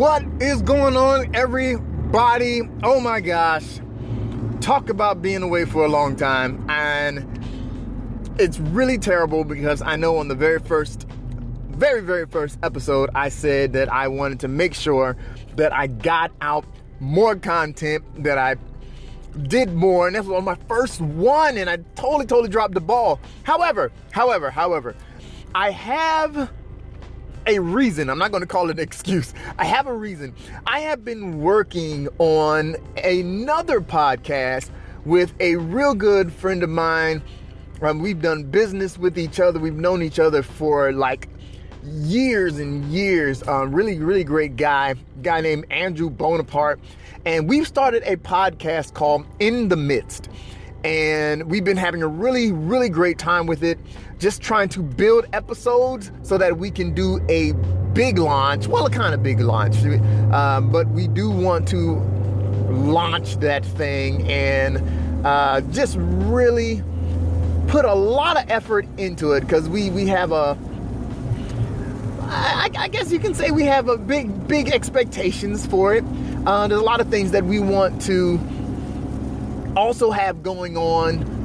What is going on, everybody? Oh my gosh. Talk about being away for a long time. And it's really terrible because I know on the very first, very, very first episode, I said that I wanted to make sure that I got out more content, that I did more. And this was on my first one. And I totally, totally dropped the ball. However, however, however, I have a reason. I'm not going to call it an excuse. I have a reason. I have been working on another podcast with a real good friend of mine. Um, we've done business with each other. We've known each other for like years and years. Uh, really, really great guy, guy named Andrew Bonaparte. And we've started a podcast called In the Midst. And we've been having a really, really great time with it just trying to build episodes so that we can do a big launch. Well, a kind of big launch, um, but we do want to launch that thing and uh, just really put a lot of effort into it because we we have a. I, I guess you can say we have a big big expectations for it. Uh, there's a lot of things that we want to also have going on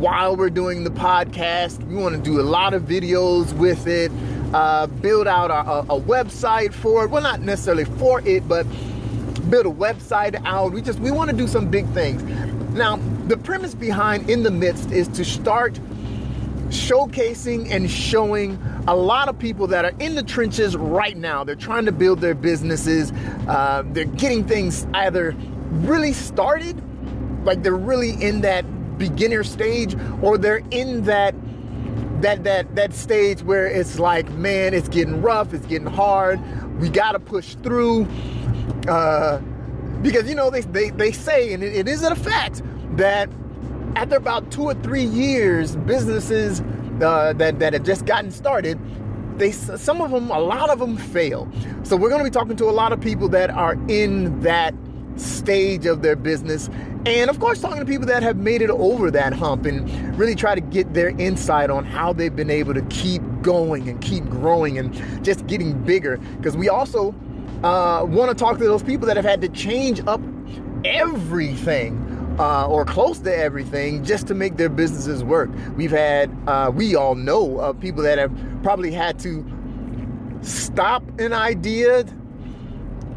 while we're doing the podcast. We want to do a lot of videos with it, uh, build out a, a, website for it. Well, not necessarily for it, but build a website out. We just we want to do some big things. Now, the premise behind In the Midst is to start showcasing and showing a lot of people that are in the trenches right now. They're trying to build their businesses. Uh, they're getting things either really started, like they're really in that beginner stage or they're in that that that that stage where it's like man it's getting rough it's getting hard we got to push through uh, because you know they they, they say and it, it is a fact that after about two or three years businesses uh, that that have just gotten started they some of them a lot of them fail. So we're going to be talking to a lot of people that are in that stage of their business. And of course, talking to people that have made it over that hump and really try to get their insight on how they've been able to keep going and keep growing and just getting bigger. Because we also uh, want to talk to those people that have had to change up everything. Uh, or close to everything just to make their businesses work. We've had, uh, we all know of people that have probably had to stop an idea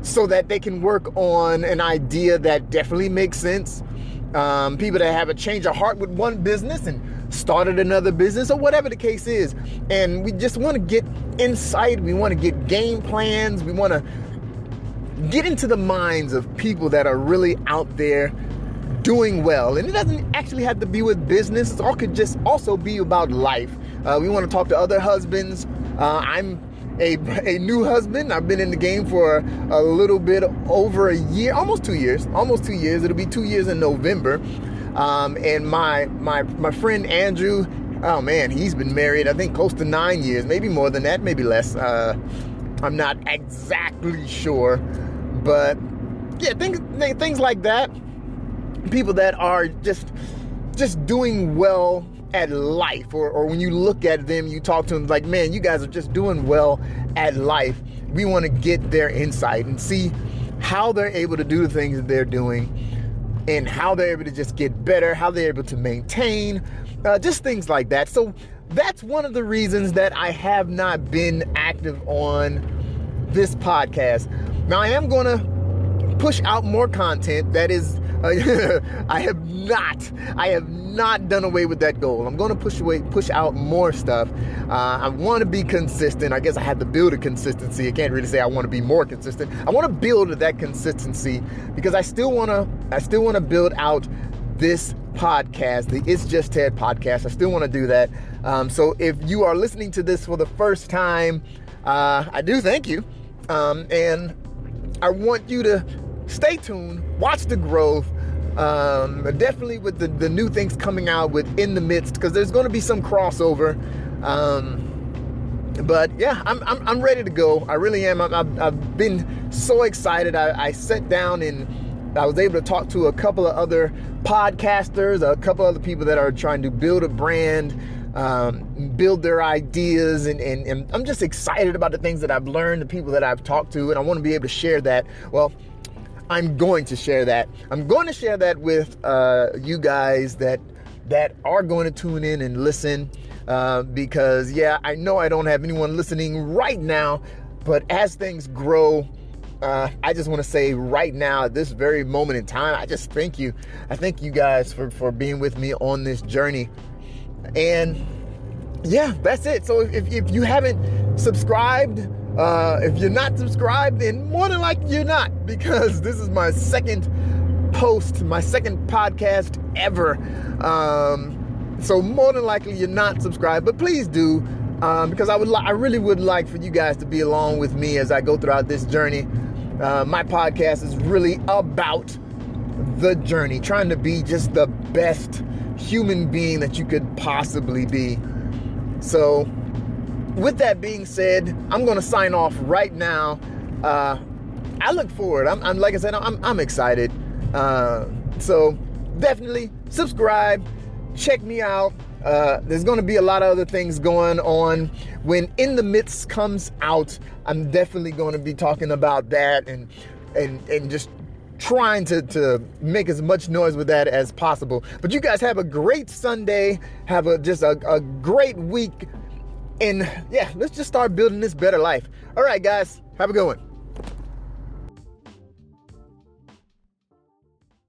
so that they can work on an idea that definitely makes sense. Um, people that have a change of heart with one business and started another business or whatever the case is. And we just want to get insight. We want to get game plans. We want to get into the minds of people that are really out there doing well. And it doesn't actually have to be with business. It all could just also be about life. Uh, we want to talk to other husbands. Uh, I'm a, a new husband. I've been in the game for a little bit over a year, almost two years, almost two years. It'll be two years in November. Um, and my my my friend Andrew, oh man, he's been married. I think close to nine years, maybe more than that, maybe less. Uh, I'm not exactly sure, but yeah, things things like that. People that are just just doing well at life, or, or when you look at them, you talk to them like, man, you guys are just doing well at life. We want to get their insight and see how they're able to do the things that they're doing and how they're able to just get better, how they're able to maintain, uh, just things like that. So that's one of the reasons that I have not been active on this podcast. Now, I am going to push out more content that is I have not, I have not done away with that goal. I'm going to push away, push out more stuff. Uh, I want to be consistent. I guess I had to build a consistency. I can't really say I want to be more consistent. I want to build that consistency because I still want to, I still want to build out this podcast, the It's Just Ted podcast. I still want to do that. Um, so if you are listening to this for the first time, uh, I do thank you. Um, and I want you to stay tuned, watch the growth. Um, definitely with the, the new things coming out with in the midst, because there's going to be some crossover. Um, but yeah, I'm, I'm, I'm, ready to go. I really am. i have been so excited. I, I sat down and I was able to talk to a couple of other podcasters, a couple other people that are trying to build a brand um, build their ideas. And, and, and I'm just excited about the things that I've learned, the people that I've talked to, and I want to be able to share that. Well, I'm going to share that. I'm going to share that with uh, you guys that that are going to tune in and listen. Uh, because yeah, I know I don't have anyone listening right now, but as things grow, uh, I just want to say right now, at this very moment in time, I just thank you. I thank you guys for for being with me on this journey, and yeah, that's it. So if if you haven't subscribed. Uh, if you're not subscribed, then more than likely you're not, because this is my second post, my second podcast ever. Um, so more than likely you're not subscribed, but please do, um, because I would, li- I really would like for you guys to be along with me as I go throughout this journey. Uh, my podcast is really about the journey, trying to be just the best human being that you could possibly be. So with that being said, I'm going to sign off right now. Uh, I look forward. I'm, I'm, like I said, I'm, I'm excited. Uh, so definitely subscribe, check me out. Uh, there's going to be a lot of other things going on. When In the Midst comes out, I'm definitely going to be talking about that and and and just trying to, to make as much noise with that as possible. But you guys have a great Sunday. Have a just a, a great week and yeah, let's just start building this better life. All right, guys, have a good one.